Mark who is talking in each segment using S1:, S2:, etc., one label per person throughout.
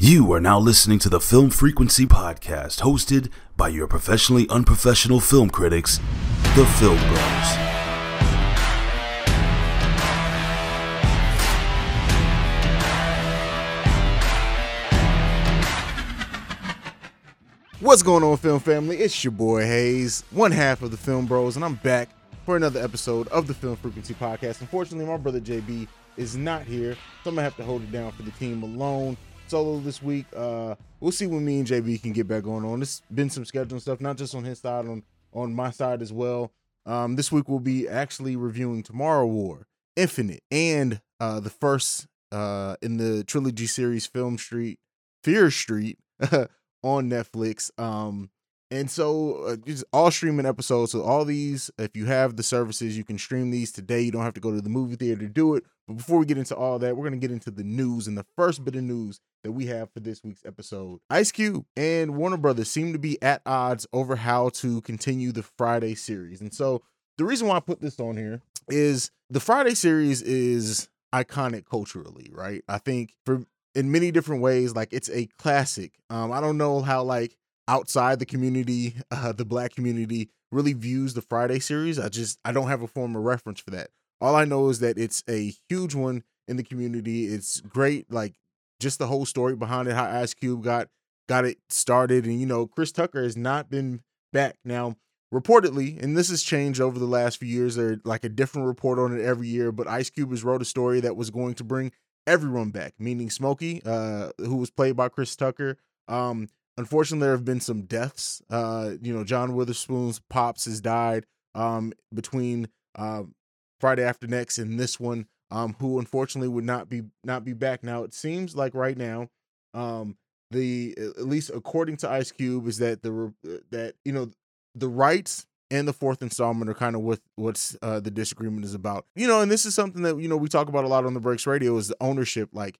S1: You are now listening to the Film Frequency Podcast, hosted by your professionally unprofessional film critics, the Film Bros.
S2: What's going on, film family? It's your boy Haize, one half of the Film Bros, and I'm back for another episode of the Film Frequency Podcast. Unfortunately, my brother JB is not here, so I'm gonna have to hold it down for the team alone. Solo this week. Uh, we'll see when me and JB can get back going on. It's been some scheduling stuff, not just on his side, on on my side as well. Um, this week we'll be actually reviewing Tomorrow War, Infinite, and uh, the first uh, in the trilogy series Film Street, Fear Street. on Netflix. Um, and so uh, all streaming episodes. So all these, if you have the services, you can stream these today. You don't have to go to the movie theater to do it. But before we get into all that, we're gonna get into the news. And the first bit of news that we have for this week's episode: Ice Cube and Warner Brothers seem to be at odds over how to continue the Friday series. And so the reason why I put this on here is the Friday series is iconic culturally, right? I think for in many different ways. Like it's a classic. Um, I don't know how like outside the community, uh, the black community really views the Friday series. I just I don't have a form of reference for that. All I know is that it's a huge one in the community. It's great, like just the whole story behind it, how Ice Cube got got it started, and you know Chris Tucker has not been back now. Reportedly, and this has changed over the last few years. There's like a different report on it every year, but Ice Cube has wrote a story that was going to bring everyone back, meaning Smokey, uh, who was played by Chris Tucker. Um, unfortunately, there have been some deaths. Uh, you know, John Witherspoon's pops has died um, between uh, Friday After Next and this one, um, who unfortunately would not be not be back. Now it seems like right now, um, the at least according to Ice Cube, is that the that you know the rights and the fourth installment are kind of what what's uh, the disagreement is about. You know, and this is something that you know we talk about a lot on the Breaks Radio is the ownership. Like,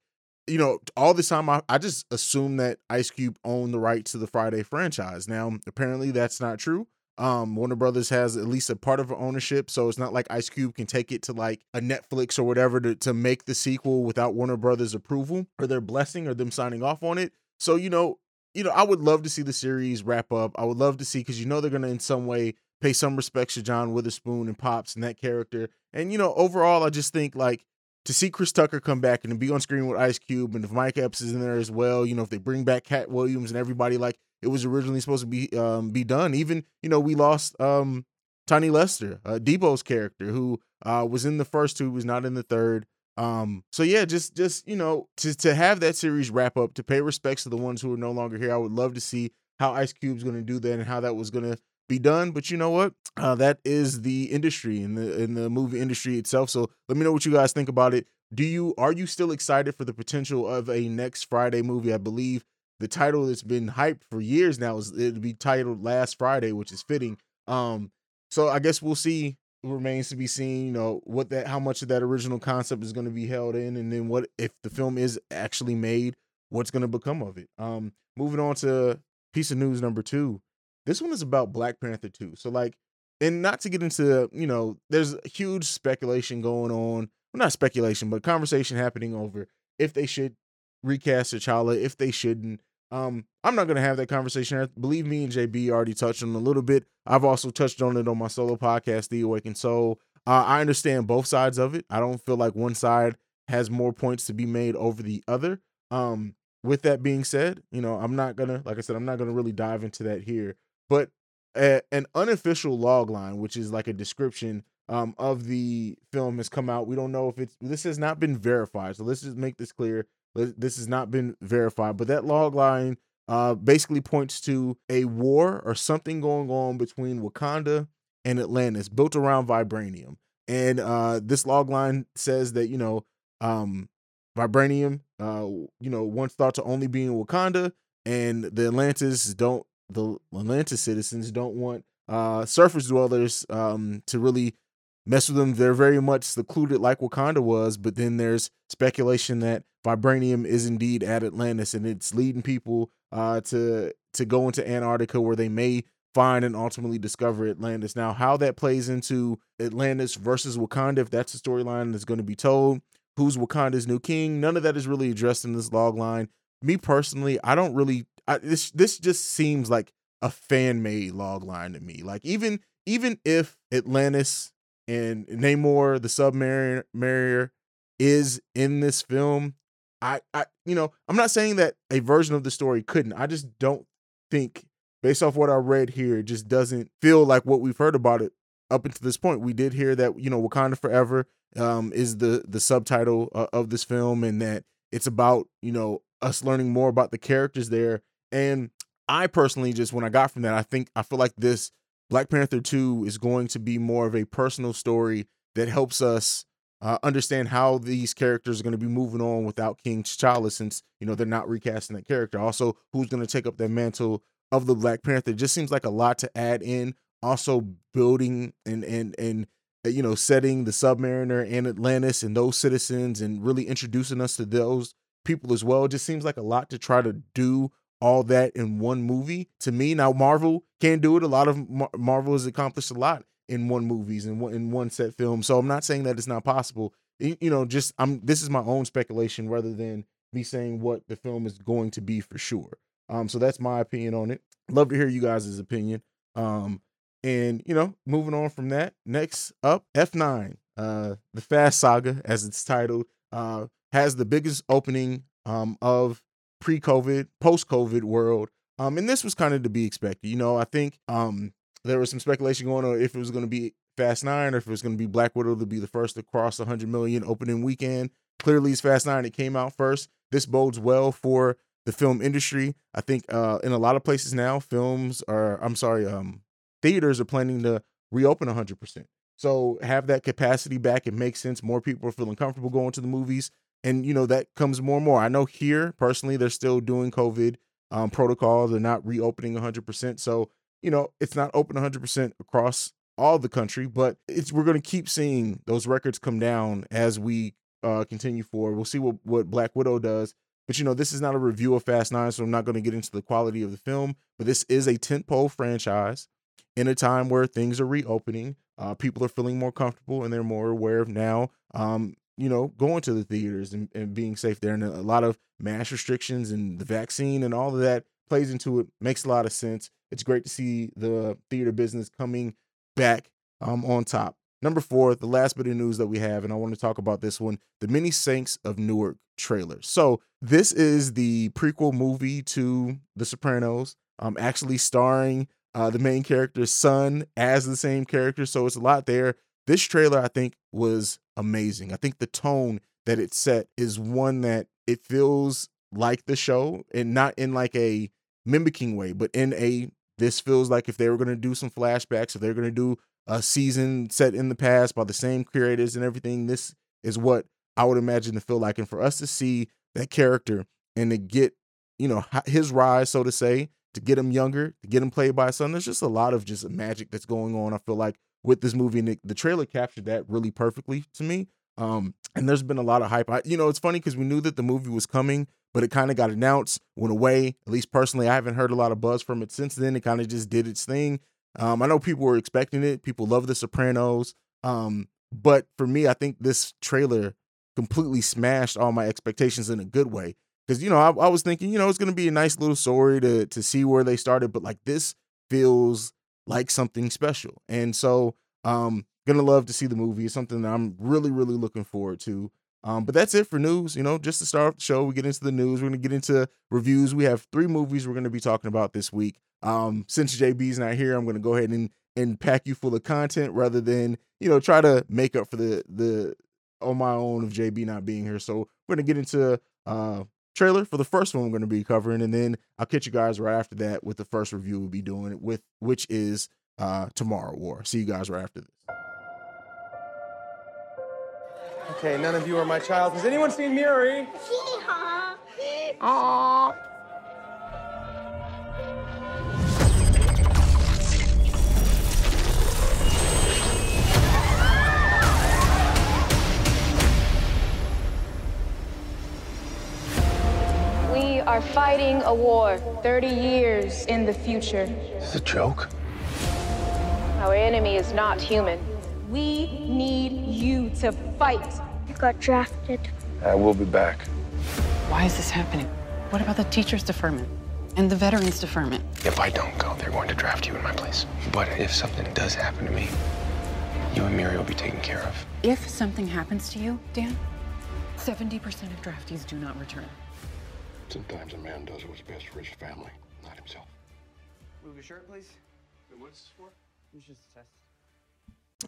S2: you know, all this time I, I just assume that Ice Cube owned the rights to the Friday franchise. Now, apparently that's not true. Um, Warner Brothers has at least a part of ownership, so it's not like Ice Cube can take it to like a Netflix or whatever to, to make the sequel without Warner Brothers approval or their blessing or them signing off on it. So, you know, you know, I would love to see the series wrap up. I would love to see because you know they're gonna in some way pay some respects to John Witherspoon and Pops and that character. And you know, overall, I just think like to see Chris Tucker come back and be on screen with Ice Cube, and if Mike Epps is in there as well, you know, if they bring back Katt Williams and everybody like it was originally supposed to be um, be done. Even you know, we lost um, Tiny Lister, uh, Debo's character, who uh, was in the first two, was not in the third. Um, so yeah, just just you know, to to have that series wrap up, to pay respects to the ones who are no longer here, I would love to see how Ice Cube's going to do that and how that was going to be done. But you know what? Uh, that is the industry in the in the movie industry itself. So let me know what you guys think about it. Do you are you still excited for the potential of a next Friday movie? I believe the title that's been hyped for years now is it'll be titled Last Friday, which is fitting. Um, so I guess we'll see. It remains to be seen, you know, what that how much of that original concept is going to be held in, and then what if the film is actually made, what's going to become of it. Um, moving on to piece of news number two. This one is about Black Panther 2. So like and not to get into, you know, there's huge speculation going on. Well, not speculation, but conversation happening over if they should recast T'Challa, if they shouldn't. Um, I'm not gonna have that conversation. Believe me and JB already touched on a little bit. I've also touched on it on my solo podcast, The Awakened Soul. Uh, I understand both sides of it. I don't feel like one side has more points to be made over the other. Um, with that being said, you know, I'm not gonna, like I said, I'm not gonna really dive into that here. But a, an unofficial log line, which is like a description um, of the film, has come out. We don't know if it's this has not been verified. So let's just make this clear. This has not been verified, but that log line uh, basically points to a war or something going on between Wakanda and Atlantis, built around vibranium. And uh, this log line says that you know um, vibranium, uh, you know, once thought to only be in Wakanda, and the Atlantis don't the Atlantis citizens don't want uh, surface dwellers um, to really mess with them. They're very much secluded like Wakanda was, but then there's speculation that vibranium is indeed at Atlantis and it's leading people uh, to to go into Antarctica where they may find and ultimately discover Atlantis. Now, how that plays into Atlantis versus Wakanda, if that's a storyline that's going to be told, who's Wakanda's new king, none of that is really addressed in this log line. me personally, I don't really. I, this this just seems like a fan made log line to me. Like even even if Atlantis and Namor the submariner is in this film, I I you know I'm not saying that a version of the story couldn't. I just don't think based off what I read here, it just doesn't feel like what we've heard about it up until this point. We did hear that you know Wakanda Forever um, is the the subtitle uh, of this film, and that it's about you know us learning more about the characters there. And I personally just when I got from that, I think I feel like this Black Panther 2 is going to be more of a personal story that helps us uh, understand how these characters are going to be moving on without King T'Challa, since you know they're not recasting that character. Also, who's going to take up that mantle of the Black Panther? Just seems like a lot to add in. Also, building and and and uh, you know setting the Submariner and Atlantis and those citizens, and really introducing us to those people as well. It just seems like a lot to try to do all that in one movie to me. Now Marvel can do it. A lot of Mar- Marvel has accomplished a lot in one movies and one in one set film. So I'm not saying that it's not possible. You, you know, just I'm this is my own speculation rather than me saying what the film is going to be for sure. Um, so that's my opinion on it. Love to hear you guys' opinion. Um, and you know, moving on from that, next up, F9, uh, the Fast Saga, as it's titled, uh, has the biggest opening um of pre-COVID, post-COVID world. Um, and this was kind of to be expected. You know, I think um there was some speculation going on if it was going to be Fast Nine or if it was going to be Black Widow to be the first to cross 100 million opening weekend. Clearly, it's Fast Nine. It came out first. This bodes well for the film industry. I think uh, in a lot of places now, films are, I'm sorry, um, theaters are planning to reopen 100%. So have that capacity back. It makes sense. More people are feeling comfortable going to the movies. And, you know, that comes more and more. I know here, personally, they're still doing COVID um, protocols. They're not reopening 100%. So you know, it's not open 100% across all the country, but it's we're going to keep seeing those records come down as we uh, continue forward. We'll see what, what Black Widow does. But you know, this is not a review of Fast Nine, so I'm not going to get into the quality of the film. But this is a tentpole franchise in a time where things are reopening. Uh, people are feeling more comfortable and they're more aware of now, um, you know, going to the theaters and, and being safe there. And a lot of mass restrictions and the vaccine and all of that plays into it. Makes a lot of sense. It's great to see the theater business coming back um, on top. Number four, the last bit of news that we have, and I want to talk about this one the Many Saints of Newark trailer. So, this is the prequel movie to The Sopranos, um, actually starring uh, the main character's son as the same character. So, it's a lot there. This trailer, I think, was amazing. I think the tone that it set is one that it feels like the show and not in like a mimicking way, but in a this feels like if they were going to do some flashbacks, if they're going to do a season set in the past by the same creators and everything, this is what I would imagine to feel like. And for us to see that character and to get, you know, his rise, so to say, to get him younger, to get him played by a son, there's just a lot of just magic that's going on. I feel like with this movie, and the, the trailer captured that really perfectly to me. Um, and there's been a lot of hype. I, you know, it's funny because we knew that the movie was coming, but it kind of got announced, went away. At least personally, I haven't heard a lot of buzz from it since then. It kind of just did its thing. Um, I know people were expecting it. People love The Sopranos. Um, but for me, I think this trailer completely smashed all my expectations in a good way. Because you know, I, I was thinking, you know, it's gonna be a nice little story to to see where they started, but like this feels like something special. And so, um, gonna love to see the movie. It's something that I'm really, really looking forward to. Um, but that's it for news. You know, just to start off the show, we get into the news. We're gonna get into reviews. We have three movies we're gonna be talking about this week. Um, since JB's not here, I'm gonna go ahead and and pack you full of content rather than you know try to make up for the the on my own of JB not being here. So we're gonna get into uh trailer for the first one we're gonna be covering, and then I'll catch you guys right after that with the first review we'll be doing with which is uh Tomorrow War. See you guys right after this.
S3: Okay, none of you are my child. Has anyone seen Muri?
S4: Aww. We are fighting a war 30 years in the future.
S3: Is this a joke?
S4: Our enemy is not human.
S5: We need you to fight.
S6: I got drafted.
S3: I will be back.
S7: Why is this happening?
S6: What about the teachers' deferment and the veterans' deferment?
S7: If I don't go, they're going to draft you in my place. But if something does happen to me, you and Muri will be taken care of.
S6: If something happens to you, Dan, 70% of draftees do not return.
S8: Sometimes a man does what's best for his family, not himself.
S3: Move your shirt, please. What's this for? It's just a test.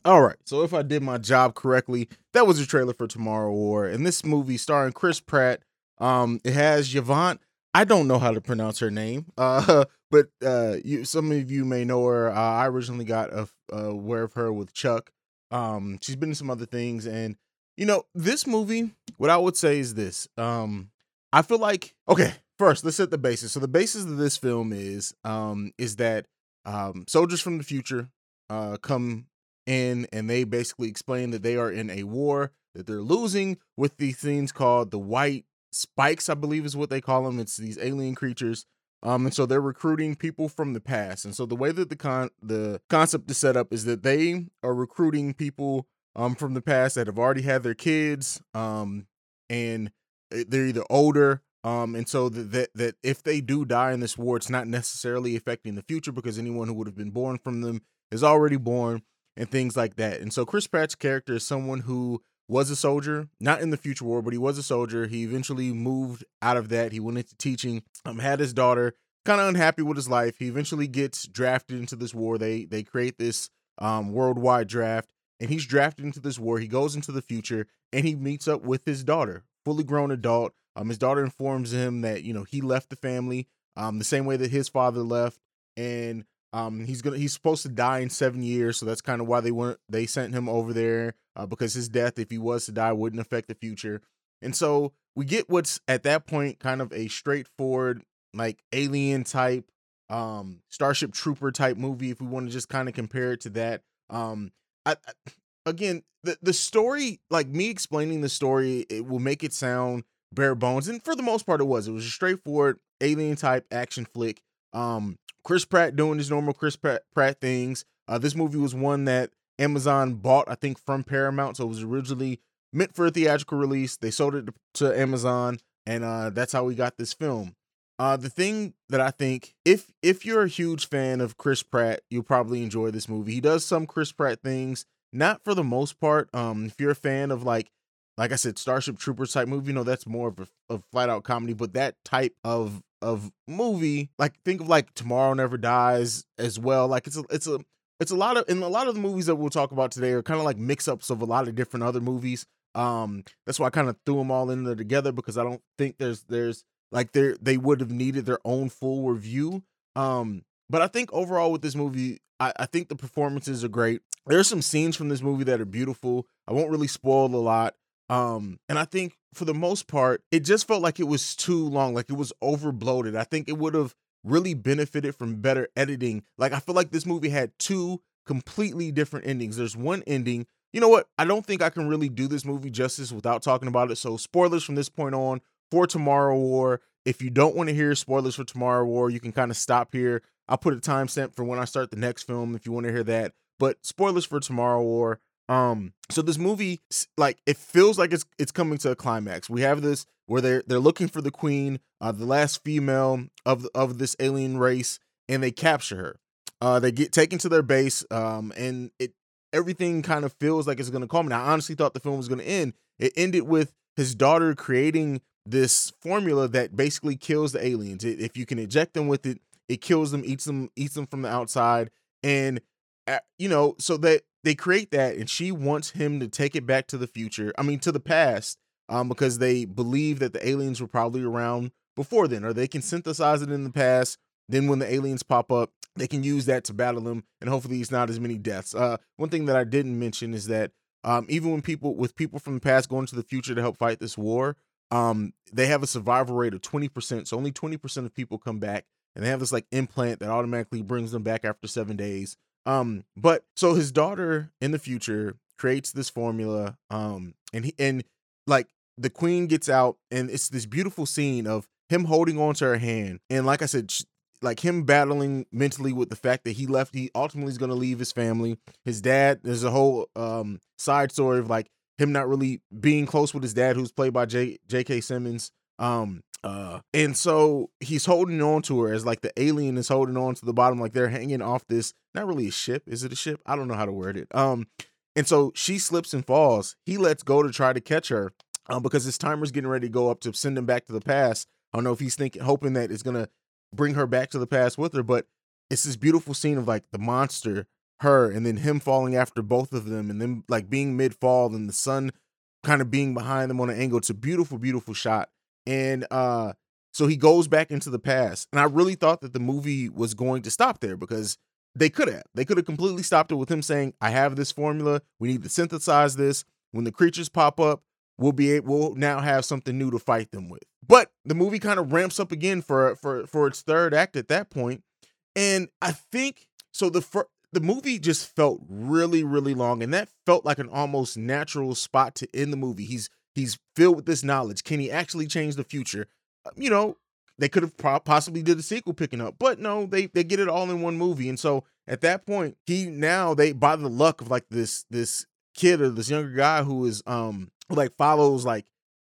S2: All right. So if I did my job correctly, that was a trailer for Tomorrow War. And this movie starring Chris Pratt. Um, it has Yvonne. I don't know how to pronounce her name. Uh, but uh, you, some of you may know her. Uh, I originally got a, aware of her with Chuck. Um, she's been in some other things, and you know, this movie. What I would say is this. Um, I feel like okay. First, let's set the basis. So the basis of this film is um is that um soldiers from the future uh come in and they basically explain that they are in a war that they're losing with these things called the white spikes, I believe is what they call them. It's these alien creatures. Um, and so they're recruiting people from the past. And so the way that the con the concept is set up is that they are recruiting people um from the past that have already had their kids. Um, and they're either older. Um, and so that, that that if they do die in this war, it's not necessarily affecting the future because anyone who would have been born from them is already born and things like that. And so Chris Pratt's character is someone who was a soldier, not in the future war, but he was a soldier. He eventually moved out of that. He went into teaching. Um, had his daughter, kind of unhappy with his life. He eventually gets drafted into this war. They they create this um worldwide draft, and he's drafted into this war. He goes into the future, and he meets up with his daughter, fully grown adult. Um, his daughter informs him that you know he left the family, um, the same way that his father left, and um, he's gonna he's supposed to die in seven years, so that's kind of why they weren't they sent him over there uh, because his death, if he was to die, wouldn't affect the future. And so we get what's at that point kind of a straightforward like alien type, um, Starship Trooper type movie. If we want to just kind of compare it to that, um, I, I again the the story, like me explaining the story, it will make it sound bare bones, and for the most part, it was. It was a straightforward alien type action flick. Um, Chris Pratt doing his normal Chris Pratt, Pratt things. Uh, this movie was one that Amazon bought, I think, from Paramount. So it was originally meant for a theatrical release. They sold it to Amazon, and uh, that's how we got this film. Uh, the thing that I think, if if you're a huge fan of Chris Pratt, you'll probably enjoy this movie. He does some Chris Pratt things, not for the most part. Um, if you're a fan of like, like I said, Starship Troopers type movie, you know that's more of a, flat out comedy. But that type of of movie, like think of like Tomorrow Never Dies as well. Like it's a it's a it's a lot of in a lot of the movies that we'll talk about today are kind of like mix ups of a lot of different other movies. Um, that's why I kind of threw them all in there together because I don't think there's there's like they they would have needed their own full review. Um, but I think overall with this movie, I, I think the performances are great. There's some scenes from this movie that are beautiful. I won't really spoil a lot. Um, and I think for the most part, it just felt like it was too long, like it was over bloated. I think it would have really benefited from better editing. Like I feel like this movie had two completely different endings. There's one ending. You know what? I don't think I can really do this movie justice without talking about it. So spoilers from this point on for Tomorrow War. If you don't want to hear spoilers for Tomorrow War, you can kind of stop here. I'll put a timestamp for when I start the next film if you want to hear that. But spoilers for Tomorrow War. Um, so this movie, like, it feels like it's it's coming to a climax. We have this where they're they're looking for the queen, uh, the last female of of this alien race, and they capture her. Uh, they get taken to their base, um, and it everything kind of feels like it's going to culminate. I honestly thought the film was going to end. It ended with his daughter creating this formula that basically kills the aliens. It, if you can eject them with it, it kills them, eats them, eats them from the outside, and you know, so that they create that and she wants him to take it back to the future i mean to the past um, because they believe that the aliens were probably around before then or they can synthesize it in the past then when the aliens pop up they can use that to battle them and hopefully it's not as many deaths uh, one thing that i didn't mention is that um, even when people with people from the past going to the future to help fight this war um, they have a survival rate of 20% so only 20% of people come back and they have this like implant that automatically brings them back after seven days um, but so his daughter in the future creates this formula, um, and he and like the queen gets out, and it's this beautiful scene of him holding on to her hand, and like I said, she, like him battling mentally with the fact that he left, he ultimately is going to leave his family. His dad, there's a whole um side story of like him not really being close with his dad, who's played by J. J.K. Simmons. Um, Uh, and so he's holding on to her as like the alien is holding on to the bottom, like they're hanging off this. Not really a ship. Is it a ship? I don't know how to word it. Um, and so she slips and falls. He lets go to try to catch her, um, because his timer's getting ready to go up to send him back to the past. I don't know if he's thinking, hoping that it's gonna bring her back to the past with her, but it's this beautiful scene of like the monster, her, and then him falling after both of them, and then like being mid fall, and the sun kind of being behind them on an angle. It's a beautiful, beautiful shot. And uh, so he goes back into the past, and I really thought that the movie was going to stop there because they could have. They could have completely stopped it with him saying, "I have this formula. We need to synthesize this. When the creatures pop up, we'll be able, we'll now have something new to fight them with." But the movie kind of ramps up again for for for its third act at that point, and I think so. The fir- the movie just felt really really long, and that felt like an almost natural spot to end the movie. He's he's filled with this knowledge. Can he actually change the future? Uh, You know, they could have possibly did a sequel picking up, but no, they they get it all in one movie. And so at that point, he now they by the luck of like this this kid or this younger guy who is um who like follows like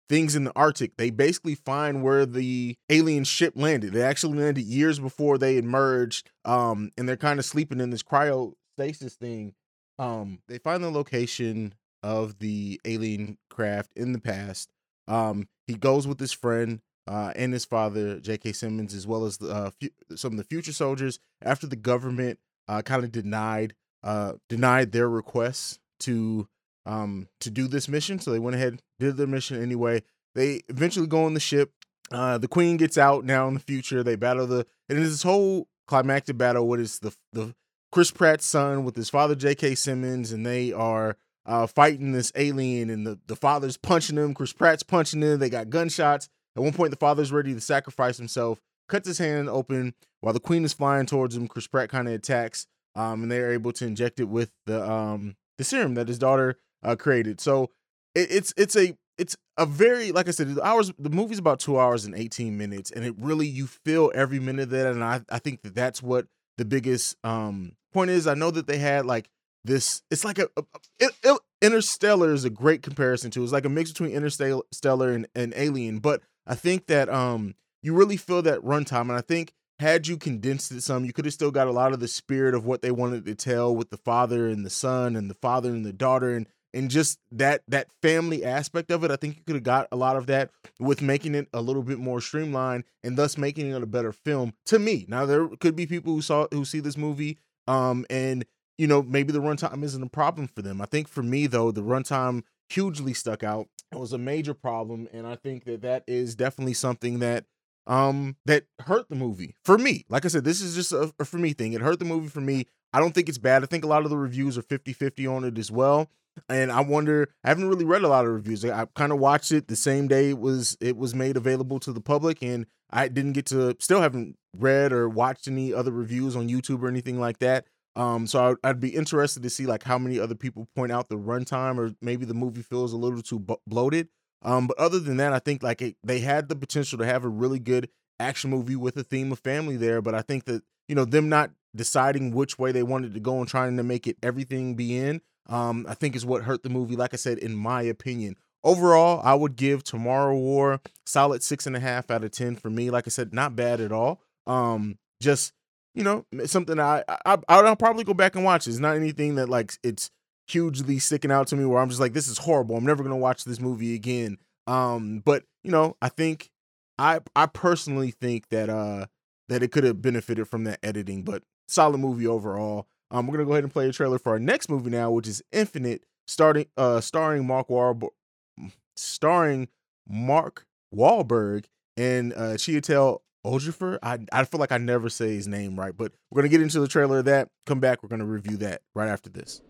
S2: things in the Arctic. They basically find where the alien ship landed. They actually landed years before they emerged. Um, and they're kind of sleeping in this cryostasis thing. Um, they find the location of the alien in the past. Um, he goes with his friend uh, and his father, J.K. Simmons, as well as the, uh, some of the future soldiers. After the government uh, kind of denied uh, denied their requests to um, to do this mission, so they went ahead did their mission anyway. They eventually go on the ship. Uh, the queen gets out now in the future. They battle the and it's this whole climactic battle. What is the the Chris Pratt's son with his father J.K. Simmons, and they are uh, fighting this alien, and the, the father's punching him. Chris Pratt's punching him. They got gunshots. At one point, the father's ready to sacrifice himself, cuts his hand open while the queen is flying towards him. Chris Pratt kind of attacks, um, and they are able to inject it with the um the serum that his daughter uh, created. So it, it's it's a it's a very like I said, the hours the movie's about two hours and eighteen minutes, and it really you feel every minute of that, and I I think that that's what the biggest um point is. I know that they had like this. It's like a, a, it, it- Interstellar is a great comparison to. It's like a mix between Interstellar and, and Alien, but I think that um you really feel that runtime, and I think had you condensed it some, you could have still got a lot of the spirit of what they wanted to tell with the father and the son and the father and the daughter and and just that that family aspect of it. I think you could have got a lot of that with making it a little bit more streamlined and thus making it a better film to me. Now there could be people who saw who see this movie um and you know maybe the runtime isn't a problem for them. I think for me though, the runtime hugely stuck out. It was a major problem and I think that that is definitely something that um that hurt the movie for me like i said this is just a, a for me thing it hurt the movie for me i don't think it's bad i think a lot of the reviews are 50-50 on it as well and i wonder i haven't really read a lot of reviews i, I kind of watched it the same day it was it was made available to the public and i didn't get to still haven't read or watched any other reviews on youtube or anything like that um so I, i'd be interested to see like how many other people point out the runtime or maybe the movie feels a little too bloated um, but other than that, I think like it, they had the potential to have a really good action movie with a theme of family there. But I think that you know them not deciding which way they wanted to go and trying to make it everything be in, um, I think is what hurt the movie. Like I said, in my opinion, overall, I would give Tomorrow War solid six and a half out of ten for me. Like I said, not bad at all. Um, just you know something I, I I'll probably go back and watch. It's not anything that like it's hugely sticking out to me where I'm just like, this is horrible. I'm never gonna watch this movie again. Um, but you know, I think I I personally think that uh that it could have benefited from that editing, but solid movie overall. Um, we're gonna go ahead and play a trailer for our next movie now, which is Infinite, starting uh starring Mark Wahlberg, starring Mark Wahlberg and uh Chiwetel Ejiofor. I I feel like I never say his name right, but we're gonna get into the trailer of that. Come back, we're gonna review that right after this.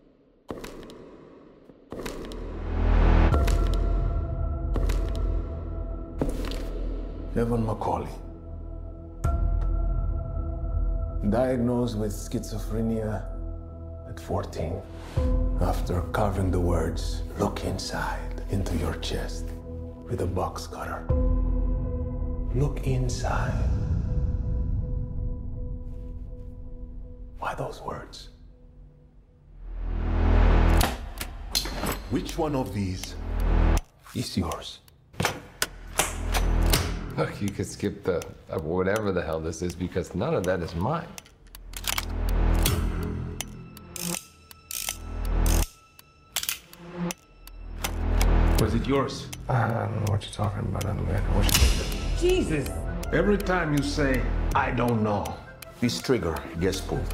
S9: Evan McCauley. Diagnosed with schizophrenia at 14. After carving the words, look inside into your chest with a box cutter. Look inside. Why those words? Which one of these is yours?
S10: Look, you could skip the uh, whatever the hell this is because none of that is mine.
S9: Was it yours?
S10: I don't know what you're talking about, young man. What you
S9: Jesus! Every time you say, I don't know, this trigger gets pulled.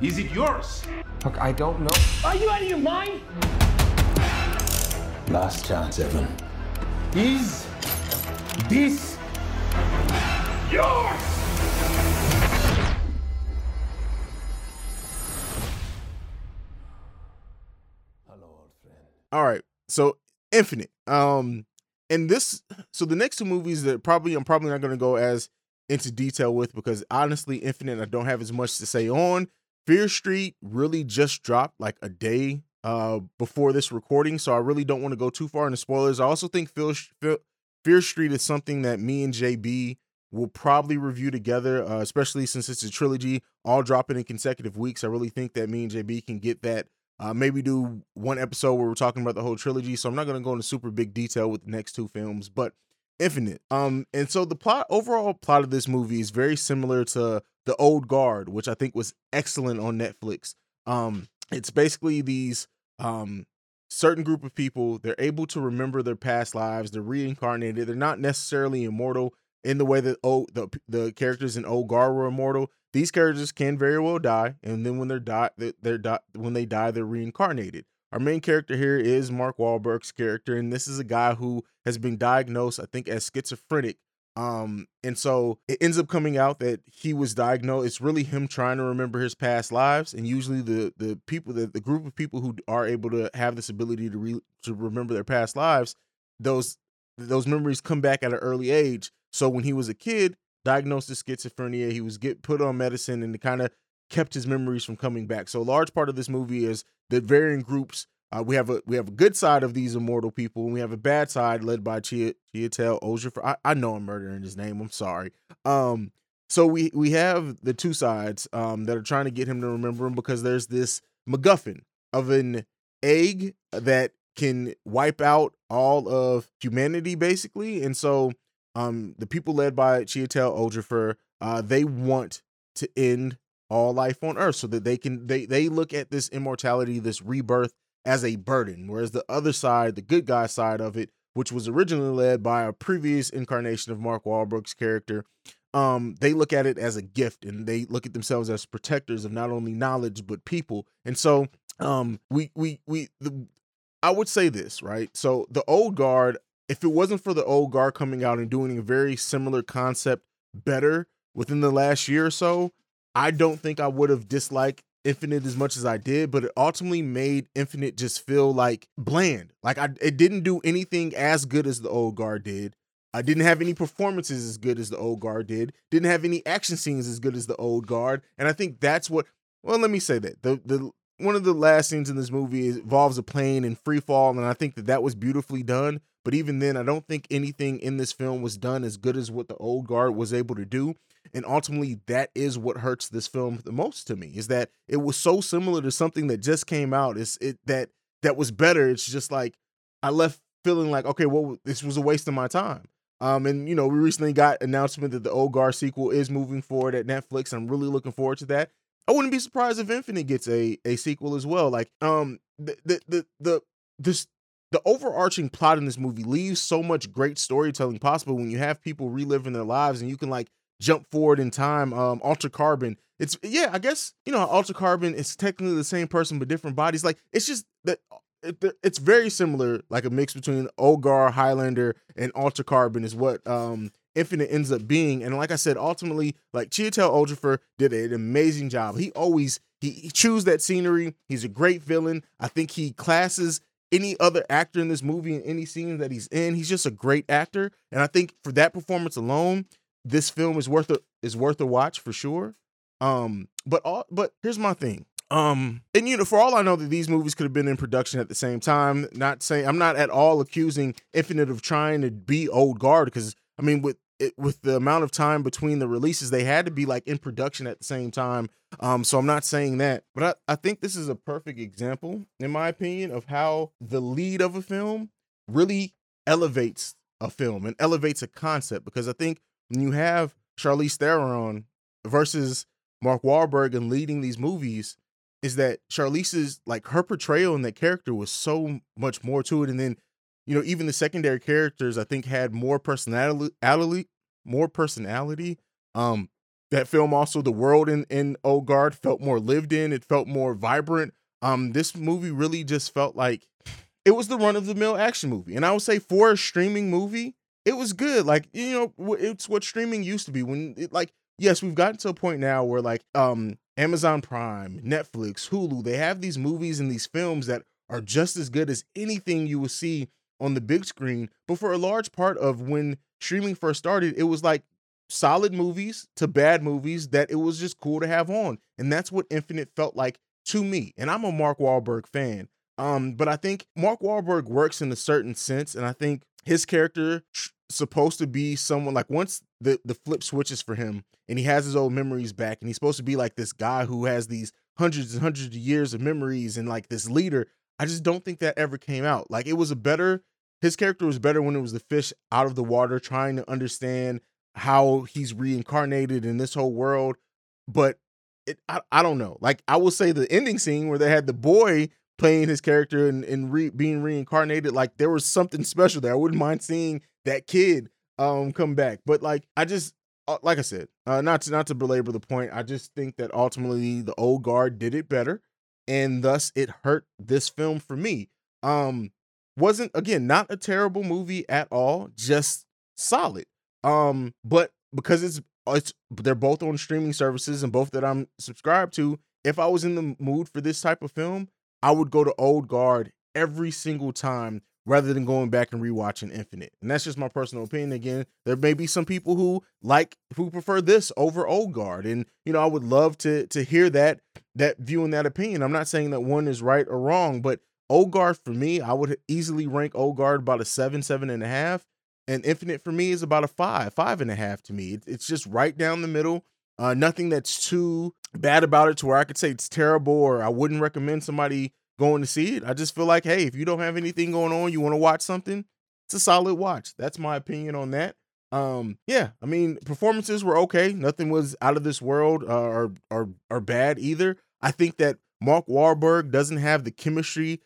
S9: Is it yours?
S10: Look, I don't know.
S9: Are you out of your mind? Last chance, Evan. Is this yours? Hello, old friend.
S2: All right. So Infinite. Um and this so the next two movies that probably I'm probably not gonna go as into detail with because honestly, Infinite I don't have as much to say on. Fear Street really just dropped like a day uh before this recording, so I really don't want to go too far into spoilers. I also think Phil, Fear Street is something that me and JB will probably review together, uh, especially since it's a trilogy, all dropping in consecutive weeks. I really think that me and JB can get that uh, maybe do one episode where we're talking about the whole trilogy. So I'm not going to go into super big detail with the next two films, but Infinite. Um, and so the plot, overall plot of this movie is very similar to The Old Guard, which I think was excellent on Netflix. Um, it's basically these um certain group of people. They're able to remember their past lives. They're reincarnated. They're not necessarily immortal in the way that oh the the characters in Old Guard were immortal. These characters can very well die, and then when they're die, they're die, when they die, they're reincarnated. Our main character here is Mark Wahlberg's character, and this is a guy who has been diagnosed, I think, as schizophrenic. Um, and so it ends up coming out that he was diagnosed. It's really him trying to remember his past lives, and usually the the people, the, the group of people who are able to have this ability to re, to remember their past lives, those those memories come back at an early age. So when he was a kid, diagnosed with schizophrenia. He was get put on medicine and it kind of kept his memories from coming back. So a large part of this movie is the varying groups. Uh, we have a we have a good side of these immortal people, and we have a bad side led by Chia Chiwetel Ejiofor. I, I know I'm murdering his name. I'm sorry. Um, so we we have the two sides um that are trying to get him to remember him because there's this MacGuffin of an egg that can wipe out all of humanity basically, and so um the people led by Chiwetel Ejiofor, uh, they want to end all life on Earth so that they can they they look at this immortality, this rebirth as a burden, whereas the other side, the good guy side of it, which was originally led by a previous incarnation of Mark Wahlberg's character, um, they look at it as a gift and they look at themselves as protectors of not only knowledge but people. And so, um, we we we the I would say this right. So the old guard, if it wasn't for the old guard coming out and doing a very similar concept better within the last year or so, I don't think I would have disliked Infinite as much as I did, but it ultimately made Infinite just feel like bland. Like I it didn't do anything as good as the old guard did. I didn't have any performances as good as the old guard did. Didn't have any action scenes as good as the old guard. And I think that's what well, let me say that. The the one of the last scenes in this movie involves a plane in free fall, and I think that that was beautifully done. But even then, I don't think anything in this film was done as good as what the old guard was able to do. And ultimately, that is what hurts this film the most to me is that it was so similar to something that just came out. It's it that that was better. It's just like I left feeling like, okay, well, this was a waste of my time. Um, and you know, we recently got announcement that the old guard sequel is moving forward at Netflix. I'm really looking forward to that. I wouldn't be surprised if Infinite gets a a sequel as well. Like, um, the the the, the this the overarching plot in this movie leaves so much great storytelling possible when you have people reliving their lives and you can like jump forward in time. Um, Altered Carbon. It's yeah, I guess you know Altered Carbon is technically the same person but different bodies. Like it's just that it, it's very similar, like a mix between Old Guard Highlander and Altered Carbon is what um Infinite ends up being. And like I said, ultimately, like Chiwetel Ejiofor did an amazing job. He always he, he chews that scenery. He's a great villain. I think he classes any other actor in this movie in any scene that he's in. He's just a great actor, and I think for that performance alone, this film is worth a is worth a watch for sure. Um, but all but here's my thing. Um, and you know, for all I know that these movies could have been in production at the same time. Not saying I'm not at all accusing Infinite of trying to be old guard because I mean with it, with the amount of time between the releases, they had to be like in production at the same time. Um, so I'm not saying that, but I, I think this is a perfect example, in my opinion, of how the lead of a film really elevates a film and elevates a concept because I think when you have Charlize Theron versus Mark Wahlberg and leading these movies, is that Charlize's like her portrayal in that character was so much more to it, and then you know even the secondary characters I think had more personality, more personality. Um, that film also the world in in Old Guard felt more lived in. It felt more vibrant. Um, this movie really just felt like it was the run of the mill action movie, and I would say for a streaming movie, it was good. Like you know, it's what streaming used to be when it like yes, we've gotten to a point now where like um Amazon Prime, Netflix, Hulu, they have these movies and these films that are just as good as anything you will see on the big screen. But for a large part of when streaming first started, it was like solid movies to bad movies that it was just cool to have on. And that's what Infinite felt like to me. And I'm a Mark Wahlberg fan. Um, but I think Mark Wahlberg works in a certain sense, and I think his character supposed to be someone like once the the flip switches for him and he has his old memories back and he's supposed to be like this guy who has these hundreds and hundreds of years of memories and like this leader i just don't think that ever came out like it was a better his character was better when it was the fish out of the water trying to understand how he's reincarnated in this whole world but it i, I don't know like i will say the ending scene where they had the boy playing his character and, and re, being reincarnated like there was something special there i wouldn't mind seeing that kid um come back. But like I just uh, like I said, uh, not to not to belabor the point, I just think that ultimately the old guard did it better, and thus it hurt this film for me. Um, wasn't again not a terrible movie at all, just solid. Um, but because it's it's they're both on streaming services and both that I'm subscribed to. If I was in the mood for this type of film, I would go to Old Guard every single time rather than going back and rewatching Infinite. And that's just my personal opinion. Again, there may be some people who like who prefer this over Old Guard, and you know I would love to to hear that that view and that opinion. I'm not saying that one is right or wrong, but Old Guard for me, I would easily rank Old Guard about a seven, seven and a half, and Infinite for me is about a five, five and a half to me. It's just right down the middle. Uh, nothing that's too bad about it to where I could say it's terrible or I wouldn't recommend somebody going to see it. I just feel like, hey, if you don't have anything going on, you want to watch something, it's a solid watch. That's my opinion on that. Um, yeah, I mean, performances were okay. Nothing was out of this world uh, or or or bad either. I think that Mark Wahlberg doesn't have the chemistry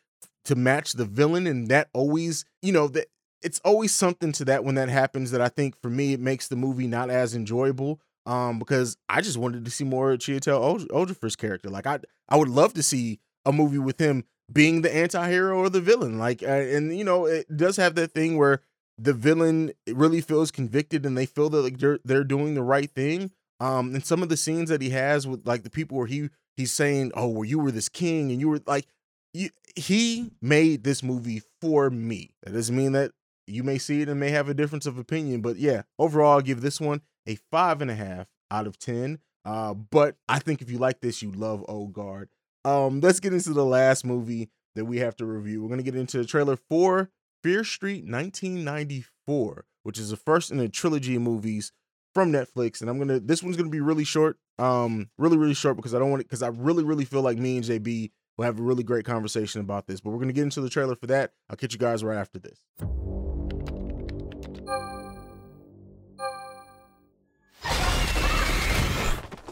S2: to match the villain, and that always, you know, that it's always something to that when that happens. That I think for me, it makes the movie not as enjoyable. Um, because I just wanted to see more Chiwetel Ejiofor's character. Like I, I would love to see a movie with him being the anti-hero or the villain like uh, and you know it does have that thing where the villain really feels convicted and they feel that like they're they're doing the right thing um and some of the scenes that he has with like the people where he he's saying oh well you were this king and you were like you, he made this movie for me that doesn't mean that you may see it and may have a difference of opinion but yeah overall i'll give this one a five and a half out of ten uh but i think if you like this you love old guard um, let's get into the last movie that we have to review. We're gonna get into the trailer for Fear Street 1994, which is the first in a trilogy of movies from Netflix. And I'm gonna this one's gonna be really short, um, really really short because I don't want it because I really really feel like me and JB will have a really great conversation about this. But we're gonna get into the trailer for that. I'll catch you guys right after this.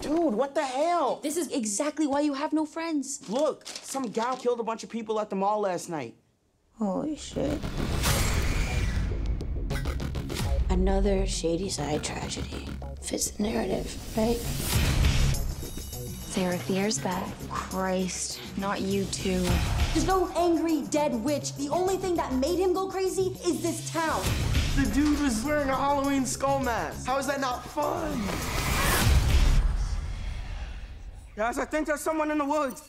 S11: Dude, what the hell?
S12: This is exactly why you have no friends.
S11: Look, some gal killed a bunch of people at the mall last night.
S12: Holy shit. Another Shadyside tragedy. Fits the narrative, right?
S6: Sarah Fier's back. Christ, not you two.
S12: There's no angry dead witch. The only thing that made him go crazy is this town.
S11: The dude was wearing a Halloween skull mask. How is that not fun? Guys, I think there's someone in the woods.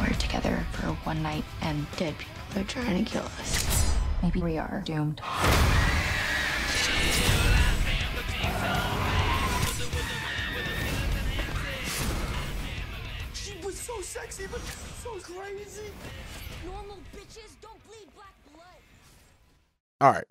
S6: We're together for one night, and dead people are trying to kill us. Maybe we are doomed.
S11: She was so sexy, but so crazy.
S12: Normal bitches don't bleed black blood.
S2: All right.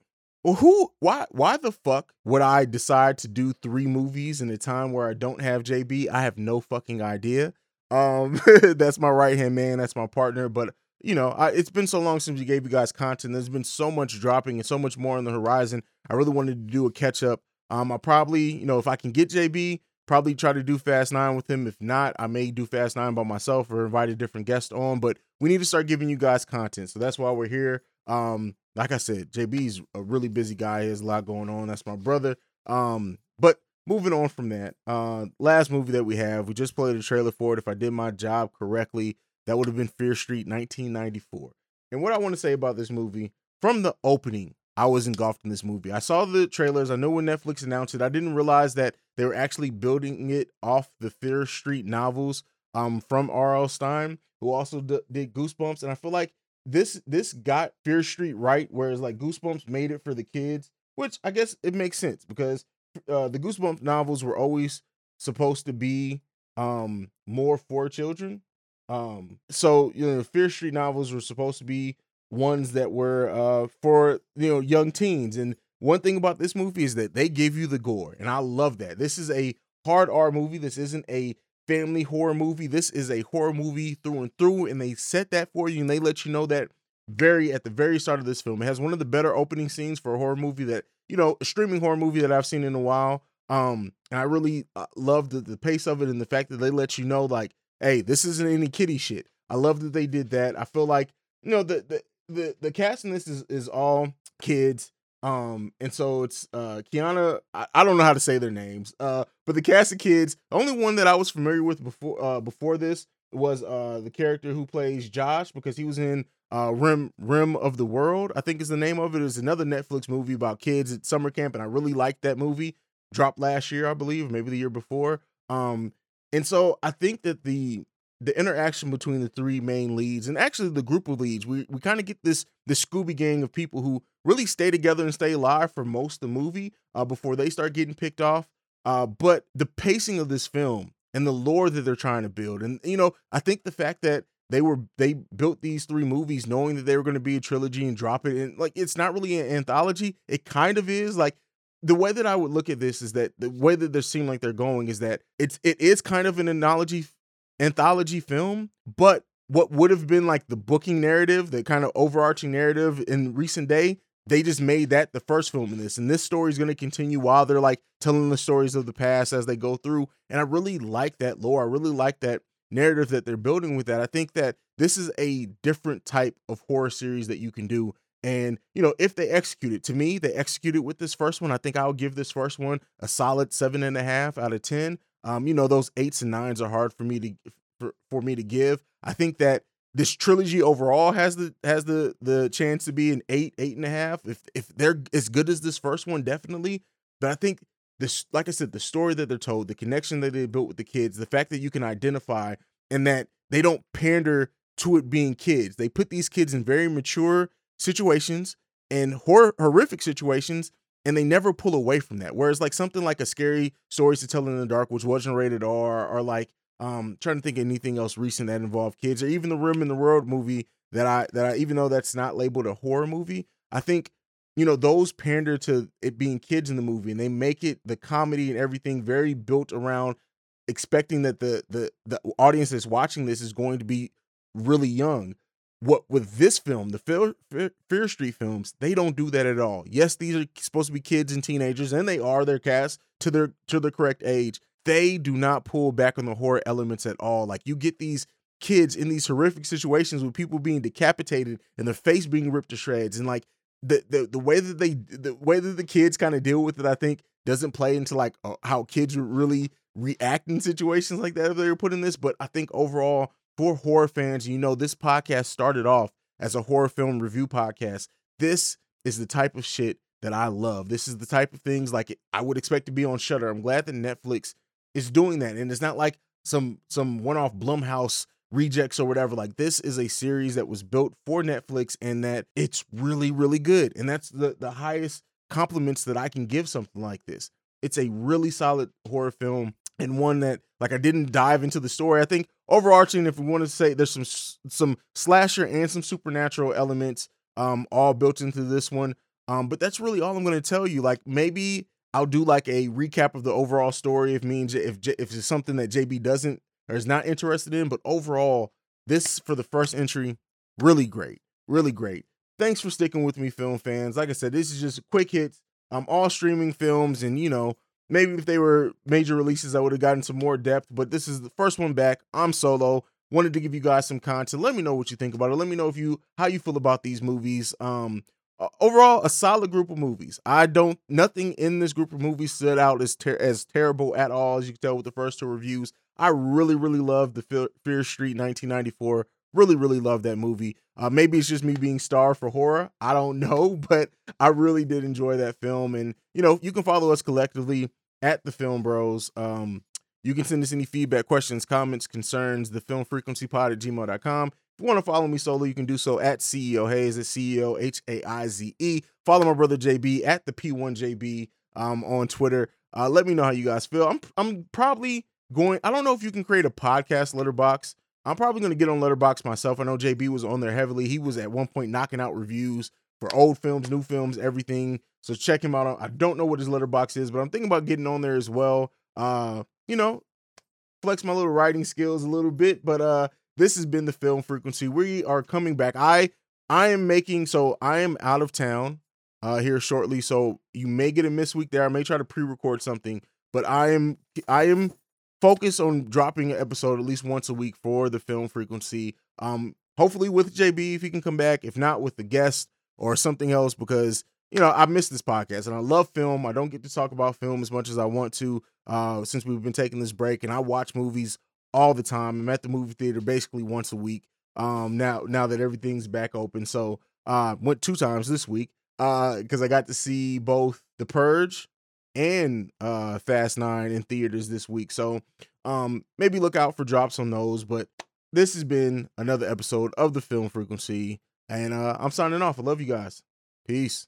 S2: Well, who why why the fuck would I decide to do three movies in a time where I don't have JB? I have no fucking idea. Um that's my right hand man, that's my partner, but you know, I, it's been so long since we gave you guys content. There's been so much dropping and so much more on the horizon. I really wanted to do a catch up. Um, I probably, you know, if I can get JB, probably try to do Fast Nine with him. If not, I may do Fast Nine by myself or invite a different guest on. But we need to start giving you guys content, so that's why we're here. Um, like I said, JB's a really busy guy. He has a lot going on. That's my brother. Um, but moving on from that, uh, last movie that we have, we just played a trailer for it. If I did my job correctly, that would have been Fear Street 1994. And what I want to say about this movie from the opening, I was engulfed in this movie. I saw the trailers. I know when Netflix announced it. I didn't realize that they were actually building it off the Fear Street novels um, from R.L. Stine, who also d- did Goosebumps. And I feel like this this got Fear Street right, whereas like Goosebumps made it for the kids, which I guess it makes sense because uh, the Goosebumps novels were always supposed to be um, more for children. Um, so you know, Fear Street novels were supposed to be ones that were uh for you know young teens. And one thing about this movie is that they give you the gore, and I love that. This is a hard R movie. This isn't a family horror movie. This is a horror movie through and through, and they set that for you, and they let you know that very at the very start of this film. It has one of the better opening scenes for a horror movie that you know a streaming horror movie that I've seen in a while. Um, and I really uh, love the, the pace of it and the fact that they let you know like, hey, this isn't any kitty shit. I love that they did that. I feel like you know the the the, the cast in this is is all kids. Um, and so it's uh Kiana, I, I, don't know how to say their names. Uh, but the cast of kids, the only one that I was familiar with before uh before this was uh the character who plays Josh because he was in uh Rim Rim of the World, I think is the name of it. It's another Netflix movie about kids at summer camp, and I really liked that movie. Dropped last year, I believe, maybe the year before. Um, and so I think that the the interaction between the three main leads and actually the group of leads, we we kind of get this this Scooby gang of people who really stay together and stay alive for most of the movie uh, before they start getting picked off. Uh, but the pacing of this film and the lore that they're trying to build, and you know, I think the fact that they were they built these three movies knowing that they were going to be a trilogy and drop it, and like it's not really an anthology. It kind of is like the way that I would look at this is that the way that they seem like they're going is that it's it is kind of an analogy anthology film, but what would have been like the booking narrative, the kind of overarching narrative in recent day, they just made that the first film in this. And this story is going to continue while they're like telling the stories of the past as they go through. And I really like that lore. I really like that narrative that they're building with that. I think that this is a different type of horror series that you can do. And, you know, if they execute it, to me, they executed with this first one. I think I'll give this first one a solid seven and a half out of 10. Um, you know, those eights and nines are hard for me to for, for me to give. I think that this trilogy overall has the has the the chance to be an eight, eight and a half. If if they're as good as this first one, definitely. But I think this, like I said, the story that they're told, the connection that they built with the kids, the fact that you can identify and that they don't pander to it being kids. They put these kids in very mature situations and hor- horrific situations and they never pull away from that. Whereas like something like a scary stories to tell in the dark, which wasn't rated R, or like um trying to think of anything else recent that involved kids, or even the Rim in the World movie that I that I even though that's not labeled a horror movie, I think you know those pander to it being kids in the movie, and they make it the comedy and everything very built around expecting that the the the audience that's watching this is going to be really young what with this film, the Fear, Fear, Street films, they don't do that at all. Yes, these are supposed to be kids and teenagers, and they are their cast to their to the correct age. They do not pull back on the horror elements at all. Like you get these kids in these horrific situations with people being decapitated and their face being ripped to shreds, and like the the, the way that they the way that the kids kind of deal with it, I think doesn't play into like uh, how kids really react in situations like that if they were put in this. But I think overall for horror fans, you know, this podcast started off as a horror film review podcast. This is the type of shit that I love. This is the type of things like I would expect to be on Shudder I'm glad that Netflix is doing that, and it's not like some some one-off Blumhouse rejects or whatever. Like this is a series that was built for Netflix, and that it's really really good. And that's the the highest compliments that I can give something like this. It's a really solid horror film and one that like I didn't dive into the story. I think overarching, if we want to say there's some some slasher and some supernatural elements, um, all built into this one. Um, but that's really all I'm going to tell you. Like maybe I'll do like a recap of the overall story if means if if it's something that JB doesn't or is not interested in. But overall, this for the first entry really great, really great. Thanks for sticking with me, film fans. Like I said, this is just quick hits. I'm all streaming films, and you know, maybe if they were major releases, I would have gotten some more depth. But this is the first one back. I'm solo. Wanted to give you guys some content. Let me know what you think about it. Let me know if you how you feel about these movies. Um, overall, a solid group of movies. I don't nothing in this group of movies stood out as ter- as terrible at all. As you can tell with the first two reviews, I really really love the Fear Street 1994. Really really love that movie. Uh, maybe it's just me being starved for horror. I don't know, but I really did enjoy that film. And you know, you can follow us collectively at the Film Bros. Um, you can send us any feedback, questions, comments, concerns, the film frequency pod at gmail.com. If you want to follow me solo, you can do so at CEO Haize, at CEO H A I Z E. Follow my brother JB at the P1JB um, on Twitter. Uh, let me know how you guys feel. I'm I'm probably going, I don't know if you can create a podcast letterboxd. I'm probably going to get on Letterboxd myself. I know JB was on there heavily. He was at one point knocking out reviews for old films, new films, everything. So check him out. I don't know what his Letterboxd is, but I'm thinking about getting on there as well. Uh, you know, flex my little writing skills a little bit. But uh, this has been the film frequency. We are coming back. I I am making so I am out of town uh here shortly. So you may get a miss week there. I may try to pre-record something, but I am I am focused on dropping an episode at least once a week for the film frequency. Um, hopefully with JB if he can come back. If not, with the guest or something else because you know, I miss this podcast and I love film. I don't get to talk about film as much as I want to uh, since we've been taking this break. And I watch movies all the time. I'm at the movie theater basically once a week. Um, now now that everything's back open, so uh, went two times this week because uh, I got to see both The Purge and uh, Fast Nine in theaters this week. So um, maybe look out for drops on those. But this has been another episode of the Film Frequency, and uh, I'm signing off. I love you guys. Peace.